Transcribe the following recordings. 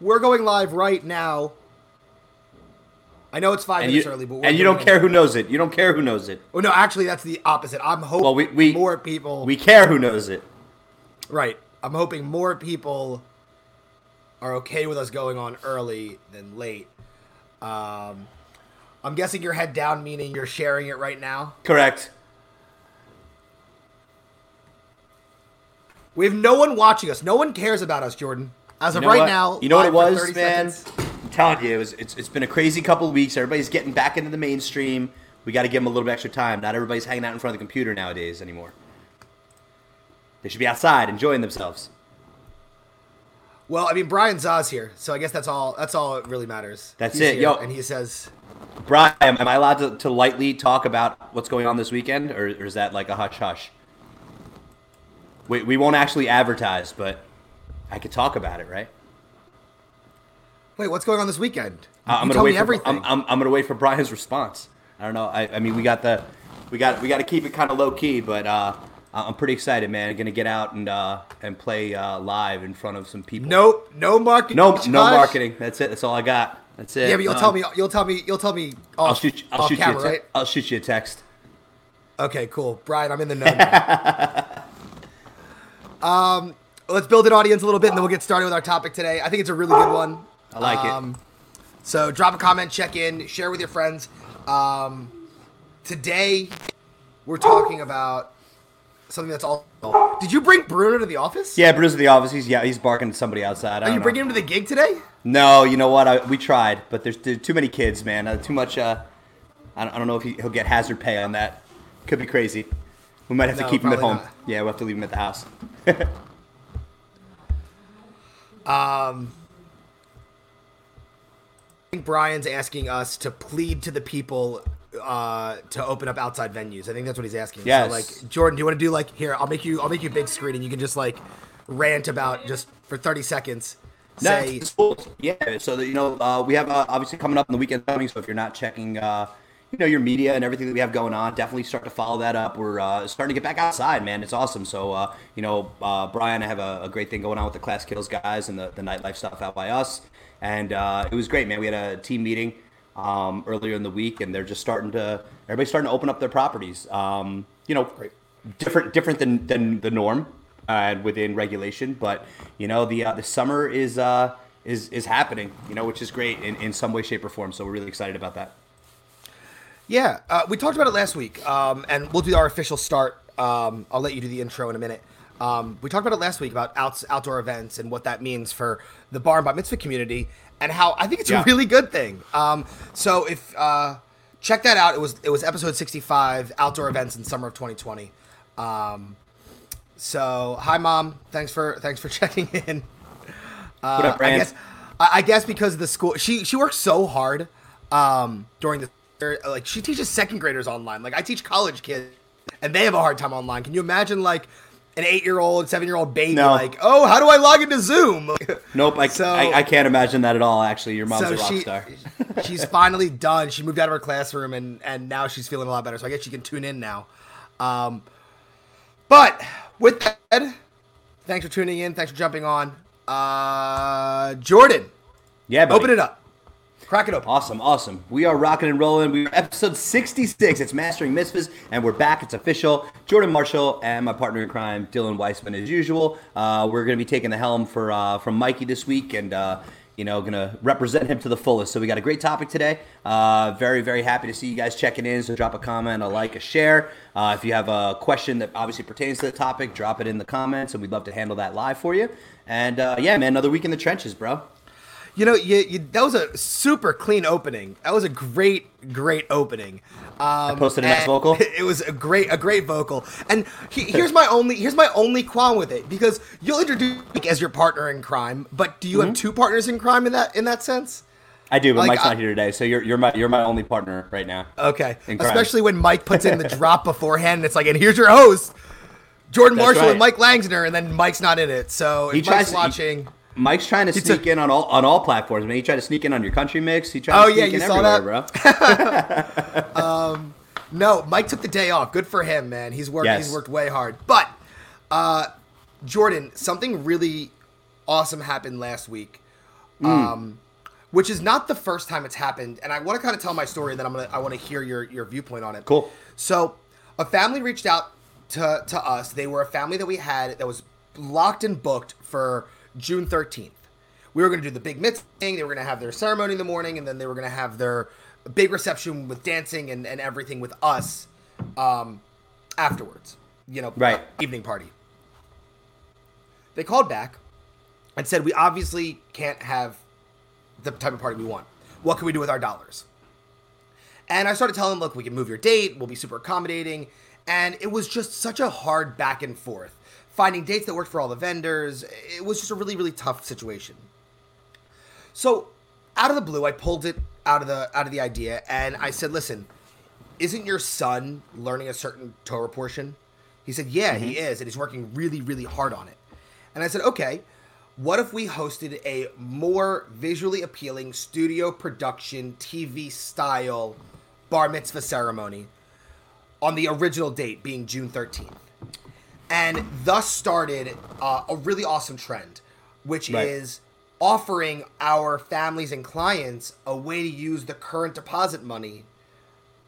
We're going live right now. I know it's five And minutes you, early, but we're and you don't care who knows it. You don't care who knows it. Oh no, actually, that's the opposite. I'm hoping Well, we, we more people. We care who knows it. right. I'm hoping more people are okay with us going on early than late. Um, I'm guessing your head down, meaning you're sharing it right now. Correct. We have no one watching us. No one cares about us, Jordan. As You of know right what? now, you know what it was, man. seconds. I'm telling you, it was. It's, it's been a crazy couple of weeks. Everybody's getting back into the mainstream. We got to give them a little bit extra time. Not everybody's hanging out in front of the computer nowadays anymore. They should be outside enjoying themselves. Well, I mean, Brian Zaz here, so I guess that's all. That's all that really matters. That's He's it. here, Yo. and he says, Brian, am, am I allowed to, to lightly talk about what's going on this weekend, or, or is that like a hush hush? We, we won't actually advertise, but I could talk about it, right? "Wait, what's going on this weekend? I- I'm gonna tell wait me for, everything." I'm, I'm, I'm gonna wait for Brian's response. I don't know. I, I mean, we got the, we got we got to keep it kind of low key, but uh, I'm pretty excited, man. I'm gonna get out and uh, and play uh, live in front of some people. nope, no marketing. no, no Hush. marketing. That's it. That's all I got. That's it. Yeah, but you'll Uh, tell me. You'll tell me. You'll tell me. Off, I'll shoot. you- I'll shoot camera, you. A te- right? I'll shoot you a text. Okay, cool, Brian. I'm in the know. now. um, let's build an audience a little bit, and then we'll get started with our topic today. I think it's a really good one. I like Um, it. So drop a comment, check in, share with your friends. Um, today we're talking about something that's all. Did you bring Bruno to the office? Yeah, Bruno's at the office. He's yeah, he's barking at somebody outside. I Are you know. bringing him to the gig today? No, you know what? I, we tried, but there's, there's too many kids, man. Uh, too much. Uh, I, don't, I don't know if he, he'll get hazard pay on that. Could be crazy. We might have No, to keep him at home. not. Yeah, we'll have to leave him at the house. I think Brian's asking us to plead to the people uh, to open up outside venues. I think that's what he's asking. Yes. So, like, Jordan, do you want to do like here? I'll make you. I'll make you a big screen, and you can just like rant about just for thirty seconds. No, cool. Yeah, so that, you know, uh, we have uh, obviously coming up in the weekend coming. So if you're not checking, uh, you know, your media and everything that we have going on, definitely start to follow that up. We're uh, starting to get back outside, man. It's awesome. So uh, you know, uh, Brian, I have a, a great thing going on with the Class Kills guys and the, the nightlife stuff out by us, and uh, it was great, man. We had a team meeting um, earlier in the week, and they're just starting to everybody's starting to open up their properties. Um, you know, different different than than the norm uh, within regulation. But you know, the uh, the summer is uh, is is happening. You know, which is great in, in some way, shape, or form. So we're really excited about that. Yeah, uh, we talked about it last week, um, and we'll do our official start. Um, I'll let you do the intro in a minute. Um, we talked about it last week about outs, outdoor events and what that means for the bar and bat mitzvah community, and how I think it's Yeah. a really good thing. Um, so if uh, check that out, it was it was episode sixty five, outdoor events in summer of twenty twenty. Um, so hi mom, thanks for thanks for checking in. Uh, What up, I guess I I guess because of the school, she she works so hard um, during the like she teaches second graders online. Like I teach college kids, and they have a hard time online. Can you imagine like an eight year old, seven year old baby No. like, oh, how do I log into Zoom? Nope, I, So- I, I can't imagine that at all. Actually, your mom's so a rock she star. she's finally done. She moved out of her classroom and and now she's feeling a lot better. So I guess she can tune in now. Um, but with that, thanks for tuning in. Thanks for jumping on. Uh, Jordan, Yeah, buddy. open it up. Crack it open. Awesome, awesome. We are rocking and rolling. We are episode 66. It's Mastering Mitzvahs, and we're back. It's official. Jordan Marshall and my partner in crime, Dylan Weissman, as usual. Uh, we're going to be taking the helm for uh, from Mikey this week, and uh, you know, going to represent him to the fullest. So we got a great topic today. Uh, very, very happy to see you guys checking in. So drop a comment, a like, a share. Uh, if you have a question that obviously pertains to the topic, drop it in the comments, and we'd love to handle that live for you. And uh, yeah, man, another week in the trenches, bro. You know, you, you, that was a super clean opening. That was a great, great opening. Um, posted a nice vocal? It was a great, a great vocal. And he, here's my only, here's my only qualm with it because you'll introduce Mike as your partner in crime, but do you Mm-hmm. have two partners in crime in that in that sense? I do, but Like, Mike's I- not here today, so you're you're my you're my only partner right now. Okay, especially when Mike puts in the drop beforehand, and it's like, and here's your host, Jordan That's Marshall and. Mike Langsner, and then Mike's not in it. So if Mike's watching. Mike's trying to He sneak took- in on all on all platforms. Man, he tried to sneak in on your country mix. He tried Oh, to yeah, you in saw that? bro. No, Mike took the day off. Good for him, man. He's worked. Yes. He's worked way hard. But uh, Jordan, something really awesome happened last week, Um, which is not the first time it's happened. And I want to kind of tell my story, and then I'm gonna I want to hear your your viewpoint on it. Cool. So, a family reached out to to us. They were a family that we had that was locked and booked for June 13th. We were going to do the big mitzvah thing. They were going to have their ceremony in the morning, and then they were going to have their big reception with dancing and, and everything with us um, afterwards. You know, Right. evening party. They called back and said, "We obviously can't have the type of party we want. What can we do with our dollars?" And I started telling them, look, we can move your date. We'll be super accommodating. And it was just such a hard back and forth. Finding dates that worked for all the vendors. It was just a really, really tough situation. So out of the blue, I pulled it out of the out of the idea and I said, listen, isn't your son learning a certain Torah portion? He said, yeah, he mm-hmm. is, and he's working really, really hard on it. And I said, okay, what if we hosted a more visually appealing studio production TV style bar mitzvah ceremony on the original date being June 13th? And thus started uh, a really awesome trend, which Right. is offering our families and clients a way to use the current deposit money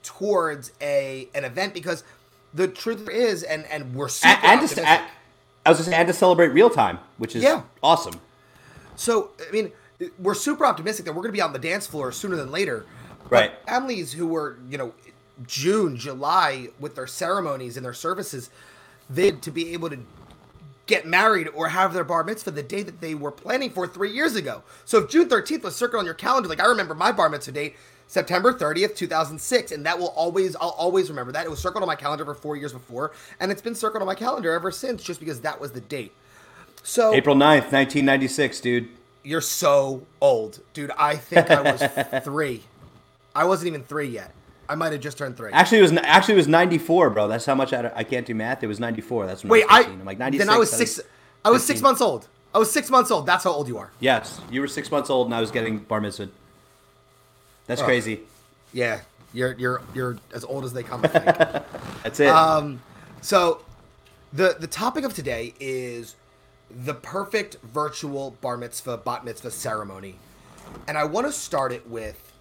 towards a an event because the truth is and and we're super And, and to, optimistic. I was just and to celebrate real time, which is Yeah. awesome. So, I mean, we're super optimistic that we're going to be on the dance floor sooner than later. But Right. Families who were, you know, June, July with their ceremonies and their services, they to be able to get married or have their bar mitzvah the day that they were planning for three years ago. So if June 13th was circled on your calendar, like I remember my bar mitzvah date, September 30th, 2006, and that will always, I'll always remember that. It was circled on my calendar for four years before, and it's been circled on my calendar ever since just because that was the date. So April 9th, 1996, dude. you're so old, dude. I think I was three. I wasn't even three yet. I might have just turned three. Actually, it was actually it was 94, bro. That's how much I, I can't do math. It was 94. That's when Wait, I I was 15. I'm like 96. then I was six. I was six months old. I was six months old. That's how old you are. Yes, you were six months old, and I was getting bar mitzvah. That's crazy. Yeah, you're you're you're as old as they come. I think. That's it. Um, so the the topic of today is the perfect virtual bar mitzvah bat mitzvah ceremony, and I want to start it with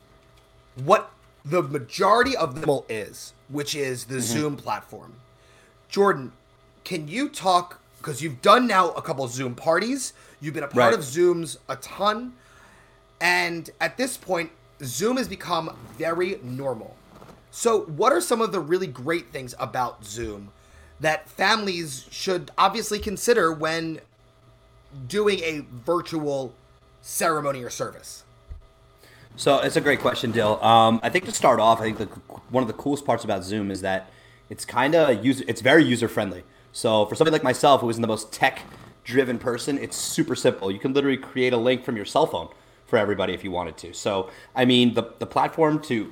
what the majority of the is, which is the mm-hmm. Zoom platform. Jordan, can you talk because you've done now a couple Zoom parties, you've been a part Right. of Zooms a ton, and at this point, Zoom has become very normal. So, what are some of the really great things about Zoom that families should obviously consider when doing a virtual ceremony or service? So it's a great question, Dill. Um, I think to start off, I think the, one of the coolest parts about Zoom is that it's kind of user. It's very user friendly. So for somebody like myself, who isn't the most tech driven person, it's super simple. You can literally create a link from your cell phone for everybody if you wanted to. So I mean, the the platform to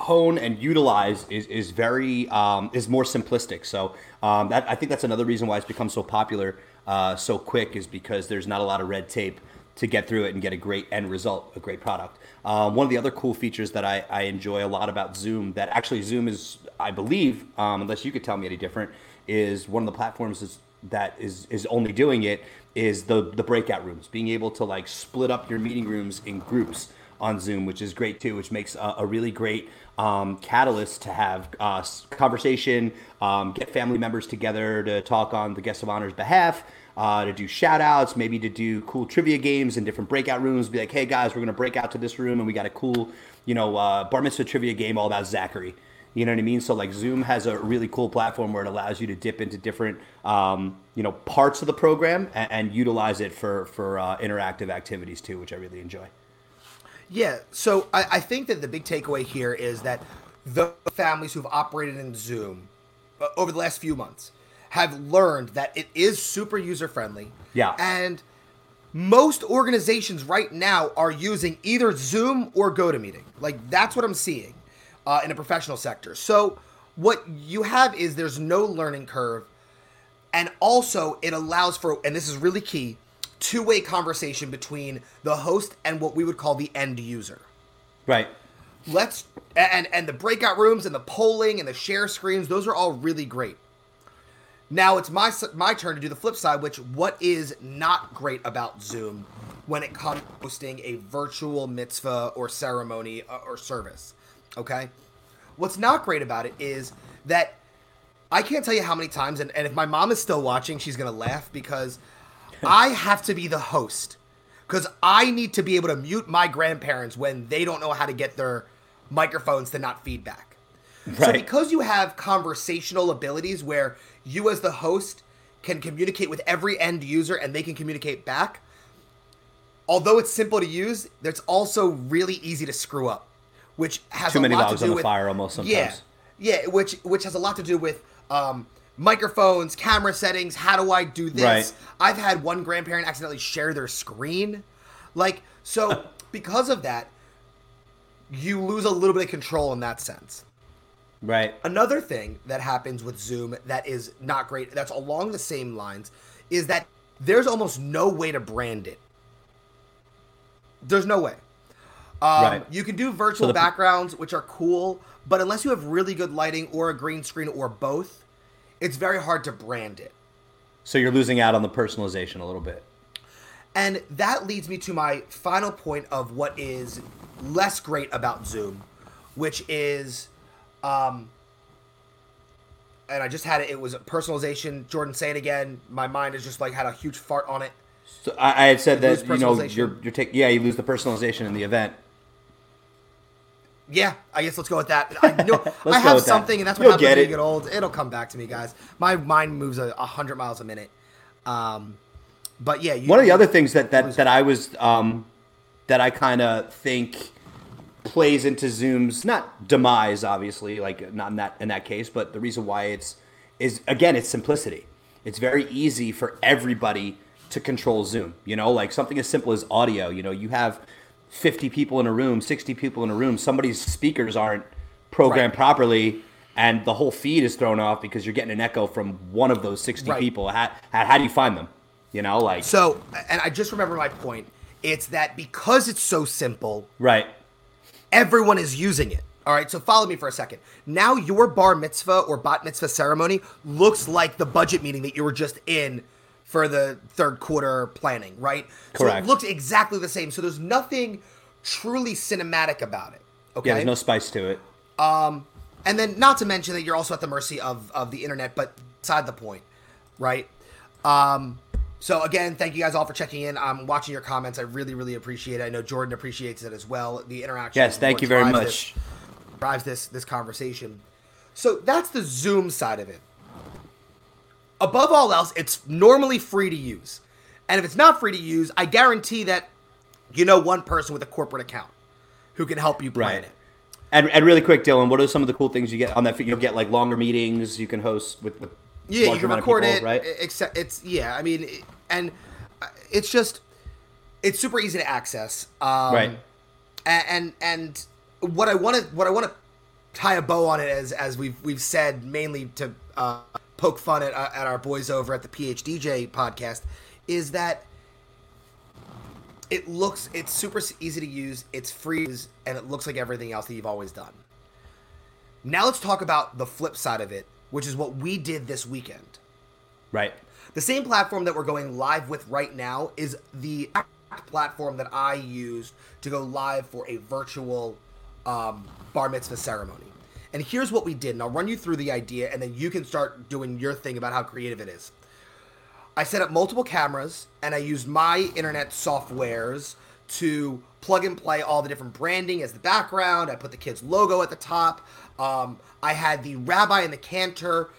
hone and utilize is, is very um, is more simplistic. So um, that I think that's another reason why it's become so popular uh, so quick is because there's not a lot of red tape to get through it and get a great end result, a great product. Um, one of the other cool features that I, I enjoy a lot about Zoom that actually Zoom is, I believe, um, unless you could tell me any different, is one of the platforms is, that is is only doing it is the the breakout rooms, being able to like split up your meeting rooms in groups on Zoom, which is great too, which makes a, a really great um, catalyst to have uh, conversation, um, get family members together to talk on the guest of honor's behalf, uh, to do shout outs, maybe to do cool trivia games in different breakout rooms. Be like, hey guys, we're to break out to this room and we got a cool, you know, uh, bar mitzvah trivia game all about Zachary. You know what I mean? So like Zoom has a really cool platform where it allows you to dip into different, um, you know, parts of the program and, and utilize it for for uh, interactive activities too, which I really enjoy. Yeah, so I, I think that the big takeaway here is that the families who've operated in Zoom uh, over the last few months have learned that it is super user friendly. Yeah. And most organizations right now are using either Zoom or GoToMeeting. Like that's what I'm seeing uh, in a professional sector. So what you have is there's no learning curve, and also it allows for, and this is really key, two-way conversation between the host and what we would call the end user Right. let's and and the breakout rooms and the polling and the share screens those are all really great now it's my my turn to do the flip side which what is not great about zoom when it comes to hosting a virtual mitzvah or ceremony uh, or service. Okay? What's not great about it is that I can't tell you how many times, and, and if my mom is still watching, she's going to laugh because I have to be the host. Because I need to be able to mute my grandparents when they don't know how to get their microphones to not feedback. So because you have conversational abilities where you as the host can communicate with every end user and they can communicate back, although it's simple to use, it's also really easy to screw up, which has Too a many lot logs to do on the with, fire almost sometimes. Yeah, yeah, which which has a lot to do with um, microphones, camera settings. How do I do this? Right. I've had one grandparent accidentally share their screen, like so. because of that, you lose a little bit of control in that sense. Right. Another thing that happens with Zoom that is not great, that's along the same lines, is that there's almost no way to brand it. There's no way. Um, Right. You can do virtual the- backgrounds, which are cool, but unless you have really good lighting or a green screen or both, it's very hard to brand it. So you're losing out on the personalization a little bit. And that leads me to my final point of what is less great about Zoom, which is, um, and I just had it. It was personalization. Jordan, say it again. My mind is just like had a huge fart on it. So I, I had said that you know you're you're taking yeah you lose the personalization in the event. Yeah, I guess let's go with that. I know I have with that. something, and that's what You'll happens get when you get old. It'll come back to me, guys. My mind moves a, a hundred miles a minute. Um, but yeah, you, One of the other things that that, that I was um, that I kind of think plays into Zoom's not demise, obviously, like not in that in that case, but the reason why it's is again it's simplicity. It's very easy for everybody to control Zoom. You know, like something as simple as audio. You know, you have 50 people in a room, 60 people in a room. Somebody's speakers aren't programmed Right. properly. And the whole feed is thrown off because you're getting an echo from one of those 60 Right. people. How, how, how do you find them? You know, like So, and I just remember my point. It's that because it's so simple, right. Everyone is using it. All right, so follow me for a second. Now your bar mitzvah or bat mitzvah ceremony looks like the budget meeting that you were just in for the third quarter planning, right? So Correct. it looks exactly the same. So there's nothing truly cinematic about it. Okay. Yeah, there's no spice to it. Um, and then not to mention that you're also at the mercy of of the internet, but beside the point, right? Um, so again, thank you guys all for checking in. I'm watching your comments. I really, really appreciate it. I know Jordan appreciates it as well. The interaction. Yes, thank you very much. This, drives this this conversation. So that's the Zoom side of it. Above all else, it's normally free to use, and if it's not free to use, I guarantee that you know one person with a corporate account who can help you plan Right. it. And, and really quick, Dylan, what are some of the cool things you get on that? You'll get like longer meetings. You can host with, with Yeah, you can record people, it. right? Except it's yeah. I mean, and uh, it's just it's super easy to access. Um, Right. And and what I want to what I want to tie a bow on it as as we've we've said mainly to uh, poke fun at uh, at our boys over at the PhDJ podcast is that it looks it's super easy to use it's free and it looks like everything else that you've always done now let's talk about the flip side of it which is what we did this weekend. Right. the same platform that we're going live with right now is the platform that i used to go live for a virtual um, bar mitzvah ceremony. And here's what we did and i'll run you through the idea and then you can start doing your thing about how creative it is. I set up multiple cameras and I used my internet softwares to plug and play all the different branding as the background. I put the kid's logo at the top. Um, I had the rabbi and the cantor,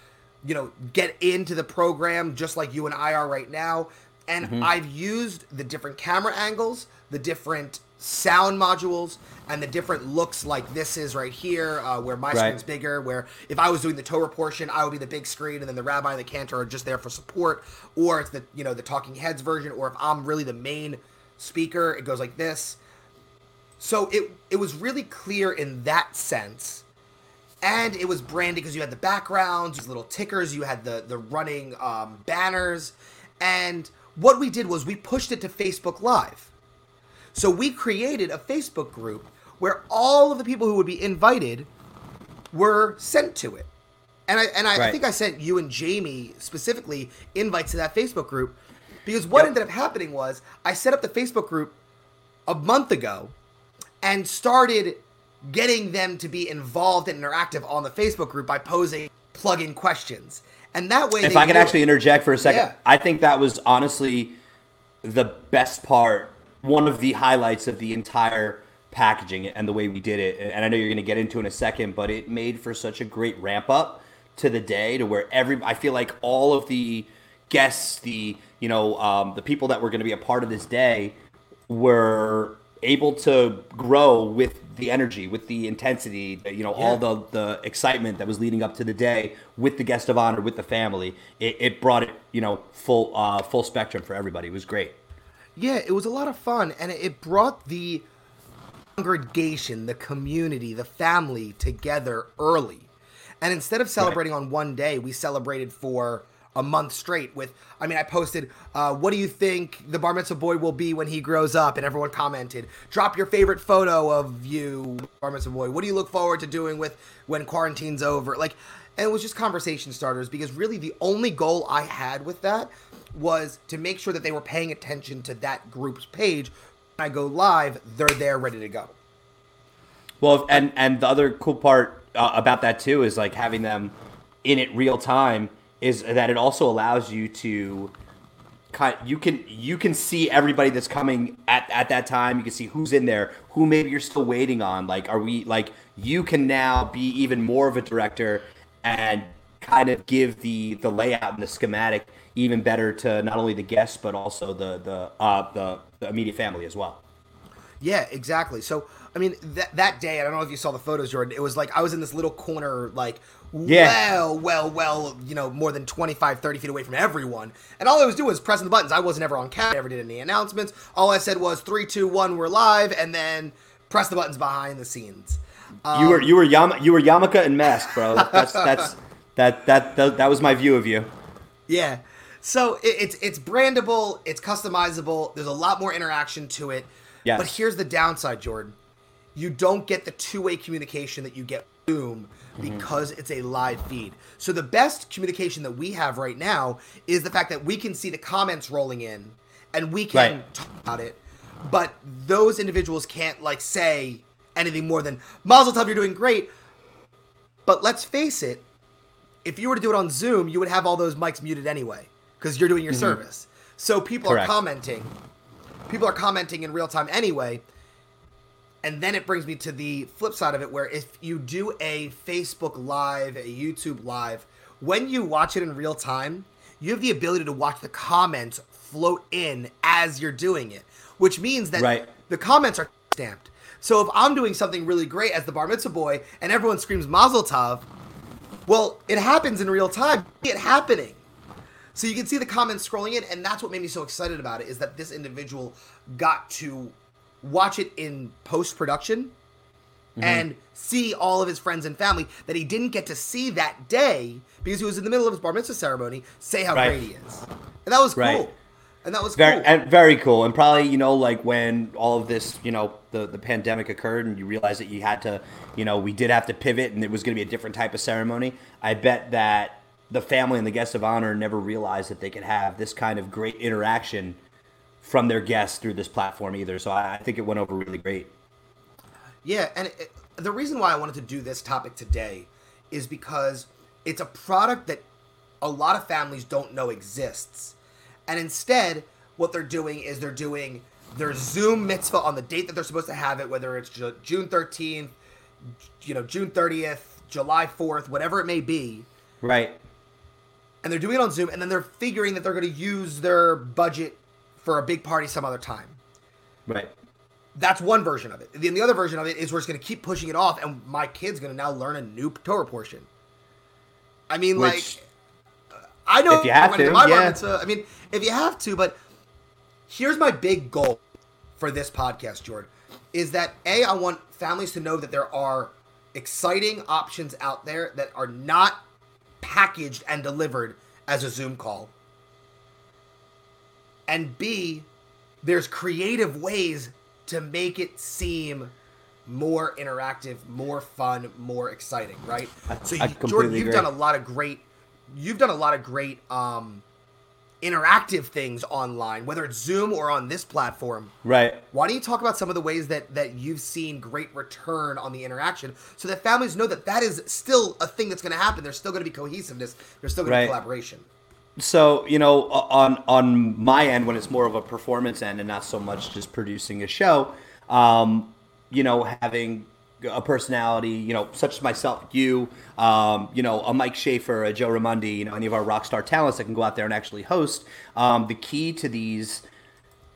you know, get into the program just like you and I are right now. And I've used the different camera angles, the different sound modules, and the different looks like this is right here, uh, where my Right. screen's bigger. Where if I was doing the Torah portion, I would be the big screen, and then the rabbi and the cantor are just there for support. Or it's the you know the talking heads version. Or if I'm really the main speaker, it goes like this. So it it was really clear in that sense, and it was branded because you had the backgrounds, little tickers, you had the the running um, banners, and what we did was we pushed it to Facebook Live. So we created a Facebook group where all of the people who would be invited were sent to it. And I and I, I think I sent you and Jamie specifically invites to that Facebook group Because what Yep. ended up happening was I set up the Facebook group a month ago and started getting them to be involved and interactive on the Facebook group by posing plug-in questions. And that way if I can actually interject for a second, Yeah. I think that was honestly the best part, one of the highlights of the entire packaging and the way we did it. And I know you're going to get into in a second, but it made for such a great ramp up to the day to where every I feel like all of the guests, the you know um, the people that were going to be a part of this day were able to grow with the energy, with the intensity, you know, all the the excitement that was leading up to the day with the guest of honor, with the family. It, it brought it, you know, full uh, full spectrum for everybody. It was great. Yeah, it was a lot of fun, and it- it brought the congregation, the community, the family together early. And instead of celebrating on one day, we celebrated for a month straight. With, I mean, I posted, uh, "What do you think the bar mitzvah boy will be when he grows up?" And everyone commented, "Drop your favorite photo of you, bar mitzvah boy. What do you look forward to doing with when quarantine's over?" Like, and it was just conversation starters because really the only goal I had with that was to make sure that they were paying attention to that group's page. When I go live, they're there ready to go. Well, and and the other cool part uh, about that too is like having them in it real time is that it also allows you to kind you can you can see everybody that's coming at, at that time. You can see who's in there who maybe you're still waiting on. Like are we like you can now be even more of a director and kind of give the the layout and the schematic even better to not only the guests but also the the uh the, the immediate family as well Yeah, exactly. So, I mean, that that day, I don't know if you saw the photos, Jordan. It was like I was in this little corner, like, Yeah. well, well, well, you know, more than 25, 30 feet away from everyone. And all I was doing was pressing the buttons. I wasn't ever on camera, never did any announcements. All I said was three, two, one, we're live, and then press the buttons behind the scenes. Um, You were you were Yama, you were Yamaka and Mask, bro. That's that's that that that, that was my view of you. Yeah. So it, it's it's brandable, it's customizable. There's a lot more interaction to it. Yes. But here's the downside, Jordan. You don't get the two-way communication that you get Zoom mm-hmm. because it's a live feed. So the best communication that we have right now is the fact that we can see the comments rolling in and we can Right. talk about it. But those individuals can't like say anything more than Mazel Tov, you're doing great. But let's face it, if you were to do it on Zoom, you would have all those mics muted anyway because you're doing your mm-hmm. service. So people Correct. are commenting. People are commenting in real time anyway. And then it brings me to the flip side of it where if you do a Facebook Live, a YouTube Live, when you watch it in real time, you have the ability to watch the comments float in as you're doing it, which means that Right. the comments are stamped. So if I'm doing something really great as the bar mitzvah boy and everyone screams Mazel Tov, well, it happens in real time. It happening. So you can see the comments scrolling in, and that's what made me so excited about it is that this individual got to watch it in post production mm-hmm. and see all of his friends and family that he didn't get to see that day because he was in the middle of his bar mitzvah ceremony say how Right. great he is. And that was cool. And that was Very cool. and very cool. And probably you know like when all of this you know the the pandemic occurred and you realized that you had to you know we did have to pivot and it was going to be a different type of ceremony. I bet that the family and the guest of honor never realized that they could have this kind of great interaction from their guests through this platform either. So I, I think it went over really great. Yeah, and it, the reason why I wanted to do this topic today is because it's a product that a lot of families don't know exists. And instead, what they're doing is they're doing their Zoom mitzvah on the date that they're supposed to have it, whether it's June 13th, you know, June 30th, July 4th, whatever it may be. Right. And they're doing it on Zoom, and then they're figuring that they're going to use their budget for a big party some other time. Right. That's one version of it. Then the other version of it is we're just going to keep pushing it off, and my kid's going to now learn a new Torah portion. I mean, Which- like, uh, I don't know If you have I to, my yeah. mitzvah, I mean, if you have to, but here's my big goal for this podcast, Jordan, is that a I want families to know that there are exciting options out there that are not packaged and delivered as a Zoom call and B, there's creative ways to make it seem more interactive, more fun, more exciting, right? So, I you, Jordan, you've agree. done a lot of great, you've done a lot of great um, interactive things online, whether it's Zoom or on this platform. Right. Why don't you talk about some of the ways that that you've seen great return on the interaction, so that families know that that is still a thing that's going to happen. There's still going to be cohesiveness. There's still going Right. to be collaboration. So you know, on on my end, when it's more of a performance end and not so much just producing a show, um, you know, having a personality, you know, such as myself, you, um, you know, a Mike Schaefer, a Joe Ramundi, you know, any of our rock star talents that can go out there and actually host. Um, the key to these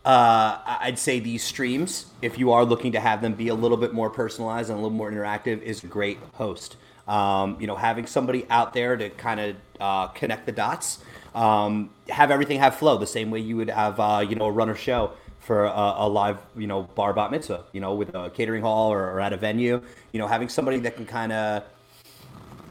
uh, I'd say these streams, if you are looking to have them be a little bit more personalized and a little more interactive, is a great host. Um, you know, having somebody out there to kind of uh, connect the dots, um, have everything have flow the same way you would have, uh, you know, a runner show for a, a live, you know, bar bat mitzvah, you know, with a catering hall or, or at a venue. You know, having somebody that can kind of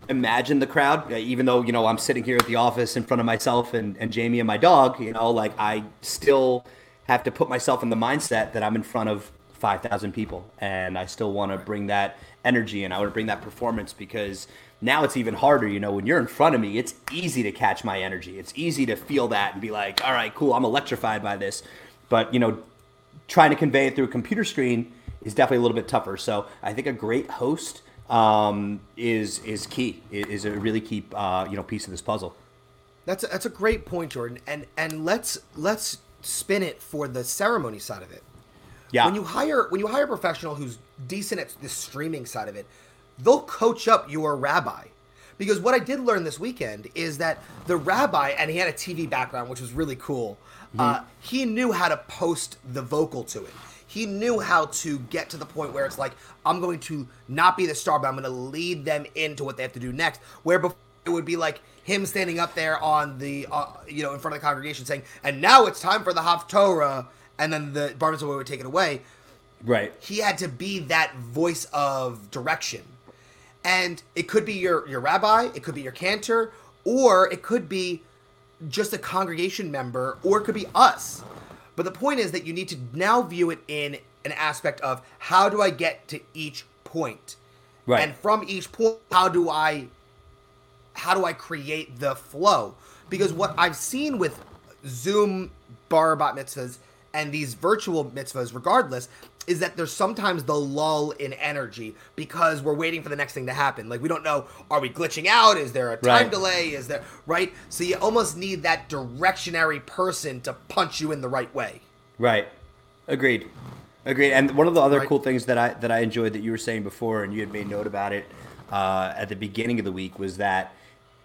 imagine the crowd, uh, even though, you know, I'm sitting here at the office in front of myself and, and Jamie and my dog, you know, like I still have to put myself in the mindset that I'm in front of 5,000 people and I still want to bring that energy and I want to bring that performance because now it's even harder, you know, when you're in front of me, it's easy to catch my energy. It's easy to feel that and be like, all right, cool, I'm electrified by this. But, you know, trying to convey it through a computer screen is definitely a little bit tougher. So I think a great host um, is is key. Is a really key uh, you know piece of this puzzle. That's a, that's a great point, Jordan. And and let's let's spin it for the ceremony side of it. Yeah. When you hire when you hire a professional who's decent at the streaming side of it, they'll coach up your rabbi. Because what I did learn this weekend is that the rabbi, and he had a TV background, which was really cool. Uh, he knew how to post the vocal to it. He knew how to get to the point where it's like, I'm going to not be the star, but I'm going to lead them into what they have to do next. Where before it would be like him standing up there on the, uh, you know, in front of the congregation saying, and now it's time for the Haftorah, and then the bar mitzvah would take it away Right. he had to be that voice of direction. And it could be your your rabbi, it could be your cantor, or it could be just a congregation member, or it could be us. But the point is that you need to now view it in an aspect of how do I get to each point? Right. And from each point, how do I how do I create the flow? Because what I've seen with Zoom bar bat mitzvahs and these virtual mitzvahs, regardless, is that there's sometimes the lull in energy because we're waiting for the next thing to happen. Like we don't know, are we glitching out? Is there a time Right. delay? Is there right? So you almost need that directionary person to punch you in the right way. Right. Agreed. Agreed. And one of the other Right. cool things that I that I enjoyed that you were saying before, and you had made note about it uh, at the beginning of the week, was that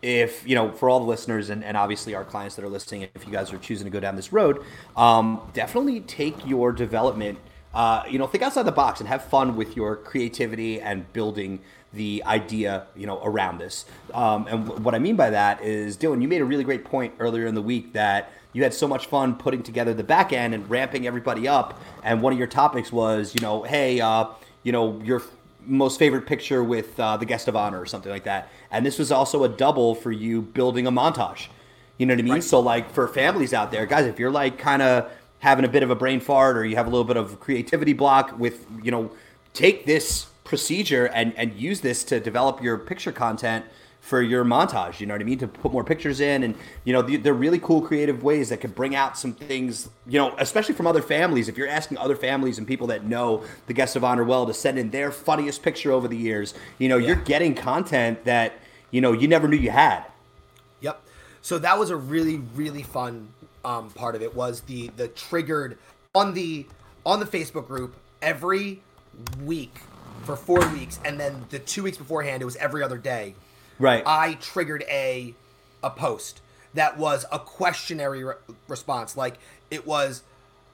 if you know, for all the listeners and, and obviously our clients that are listening, if you guys are choosing to go down this road, um, definitely take your development. Uh, you know, think outside the box and have fun with your creativity and building the idea, you know, around this. Um, and w- what I mean by that is, Dylan, you made a really great point earlier in the week that you had so much fun putting together the back end and ramping everybody up. And one of your topics was, you know, hey, uh, you know, your most favorite picture with uh, the guest of honor or something like that. And this was also a double for you building a montage. You know what I mean? So like for families out there, guys, if you're like kind of having a bit of a brain fart or you have a little bit of creativity block with, you know, take this procedure and and use this to develop your picture content for your montage. You know what I mean? To put more pictures in, and you know, they're really cool, creative ways that could bring out some things. You know, especially from other families. If you're asking other families and people that know the guest of honor well to send in their funniest picture over the years, you know, you're getting content that you know you never knew you had. Yep. So that was a really really fun um, part of it was the the triggered on the on the Facebook group every week for four weeks, and then the two weeks beforehand it was every other day. Right. I triggered a a post that was a questionary re- response, like it was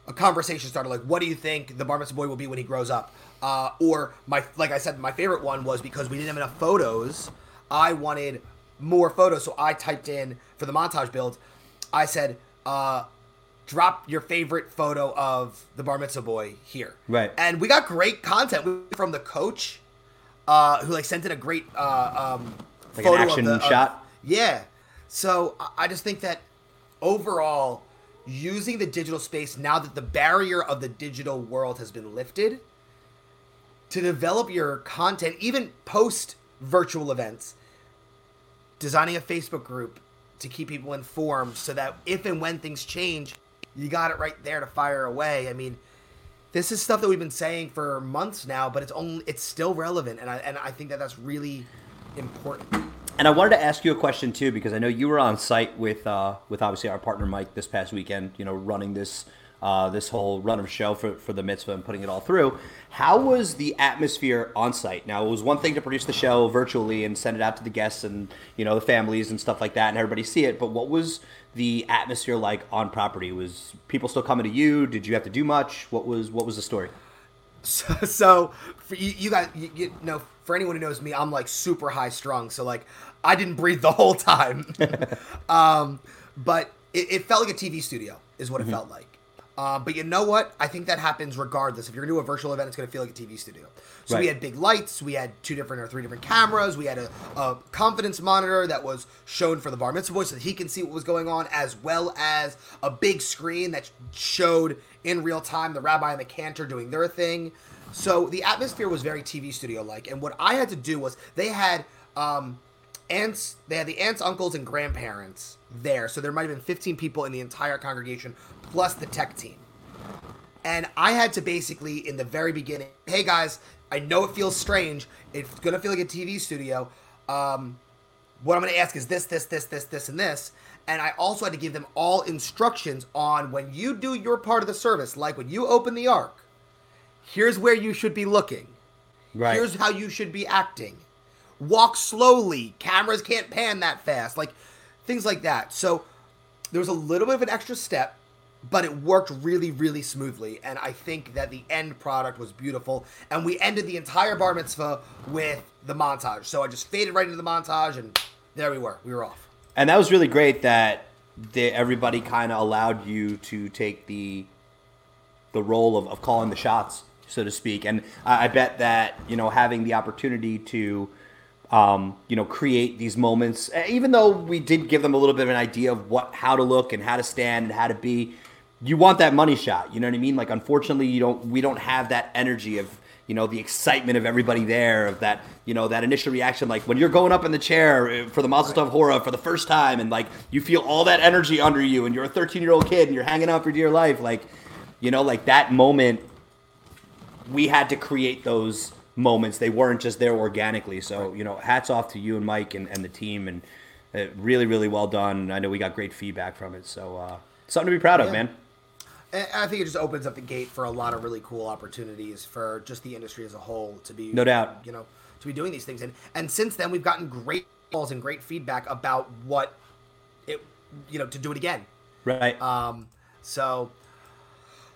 a conversation starter, like what do you think the bar mitzvah boy will be when he grows up? Uh, or my like I said, my favorite one was because we didn't have enough photos. I wanted more photos, so I typed in for the montage build. I said, uh, "Drop your favorite photo of the bar mitzvah boy here." Right. And we got great content from the coach, uh, who like sent in a great uh, um, Like an action of the, of- shot? yeah. So I just think that overall, using the digital space now that the barrier of the digital world has been lifted, to develop your content, even post virtual events, designing a Facebook group, to keep people informed so that if and when things change, you got it right there to fire away. I mean, this is stuff that we've been saying for months now, but it's only it's still relevant, and I and I think that that's really important. And I wanted to ask you a question too, because I know you were on site with uh, with obviously our partner Mike this past weekend. You know, running this uh, this whole run of show for, for the mitzvah and putting it all through. How was the atmosphere on site? Now, it was one thing to produce the show virtually and send it out to the guests and you know the families and stuff like that, and everybody see it. But what was the atmosphere like on property? Was people still coming to you? Did you have to do much? What was what was the story? So, so for you, you guys, you, you know, for anyone who knows me, I'm like super high strung. So like, I didn't breathe the whole time. um, but it, it, felt like a TV studio, is what it mm-hmm. felt like. Um, but you know what? I think that happens regardless. If you're gonna do a virtual event, it's gonna feel like a TV studio. So right. we had big lights, we had two different or three different cameras, we had a, a, confidence monitor that was shown for the bar mitzvah boy so that he can see what was going on, as well as a big screen that showed in real time the rabbi and the cantor doing their thing. So the atmosphere was very TV studio like. And what I had to do was they had um, aunts, they had the aunts, uncles, and grandparents there. So there might have been 15 people in the entire congregation plus the tech team. And I had to basically, in the very beginning, hey guys, I know it feels strange. It's gonna feel like a TV studio. Um, what I'm gonna ask is this, this, this, this, this, and this. And I also had to give them all instructions on when you do your part of the service, like when you open the ark, here's where you should be looking. Right. Here's how you should be acting. Walk slowly. Cameras can't pan that fast. Like things like that. So there was a little bit of an extra step but it worked really, really smoothly. And I think that the end product was beautiful. And we ended the entire bar mitzvah with the montage. So I just faded right into the montage, and there we were. We were off. And that was really great that everybody kind of allowed you to take the the role of, of calling the shots, so to speak. And I, I bet that you know having the opportunity to um, you know, create these moments. Even though we did give them a little bit of an idea of what, how to look and how to stand and how to be, you want that money shot. You know what I mean? Like, unfortunately, you don't. We don't have that energy of you know the excitement of everybody there, of that you know that initial reaction. Like when you're going up in the chair eh, for the Mazel Tov Hora for the first time, and like you feel all that energy under you, and you're a 13 year old kid and you're hanging out for dear life. Like, you know, like that moment. We had to create those moments. They weren't just there organically. So you know, hats off to you and Mike and, and the team, and uh, really, really well done. I know we got great feedback from it. So uh, something to be proud of, man. I think it just opens up the gate for a lot of really cool opportunities for just the industry as a whole to be no doubt you know to be doing these things and and since then we've gotten great calls and great feedback about what it you know to do it again right um so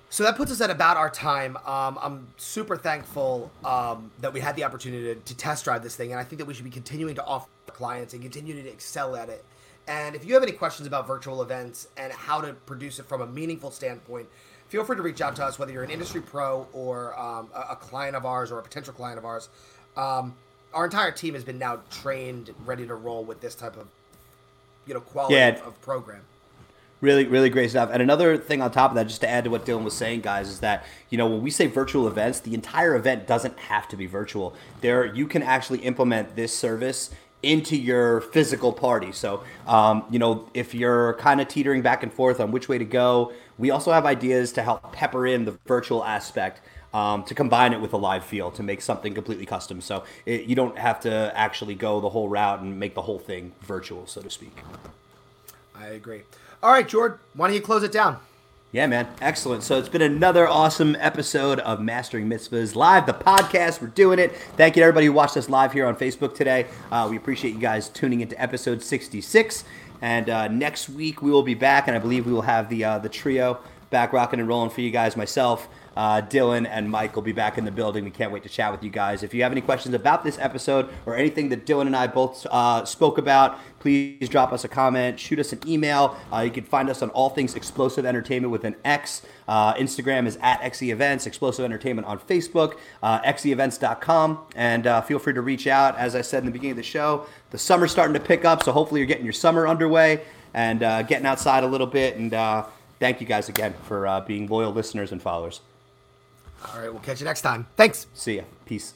so that puts us at about our time. Um, I'm super thankful um, that we had the opportunity to, to, test drive this thing, and I think that we should be continuing to offer clients and continue to excel at it and if you have any questions about virtual events and how to produce it from a meaningful standpoint, feel free to reach out to us, whether you're an industry pro or um, a, a, client of ours or a potential client of ours. Um, our entire team has been now trained, ready to roll with this type of, you know, quality yeah. of program. Really, really great stuff. And another thing on top of that, just to add to what Dylan was saying, guys, is that you know when we say virtual events, the entire event doesn't have to be virtual. There, you can actually implement this service into your physical party. So, um, you know, if you're kind of teetering back and forth on which way to go, we also have ideas to help pepper in the virtual aspect. Um, to combine it with a live feel to make something completely custom. So it, you don't have to actually go the whole route and make the whole thing virtual, so to speak. I agree. All right, Jordan, why don't you close it down? Yeah, man. Excellent. So it's been another awesome episode of Mastering Mitzvahs Live, the podcast. We're doing it. Thank you to everybody who watched us live here on Facebook today. Uh, we appreciate you guys tuning into episode 66. And uh, next week we will be back, and I believe we will have the uh, the trio back rocking and rolling for you guys. Myself, uh, Dylan and Mike will be back in the building. We can't wait to chat with you guys. If you have any questions about this episode or anything that Dylan and I both uh, spoke about, please drop us a comment, shoot us an email. Uh, you can find us on all things Explosive Entertainment with an X. Uh, Instagram is at XE Events, Explosive Entertainment on Facebook, uh, XEEvents.com, and uh, feel free to reach out. As I said in the beginning of the show, the summer's starting to pick up, so hopefully you're getting your summer underway and uh, getting outside a little bit. And thank you guys again for being loyal listeners and followers. All right, we'll catch you next time. Thanks. See ya. Peace.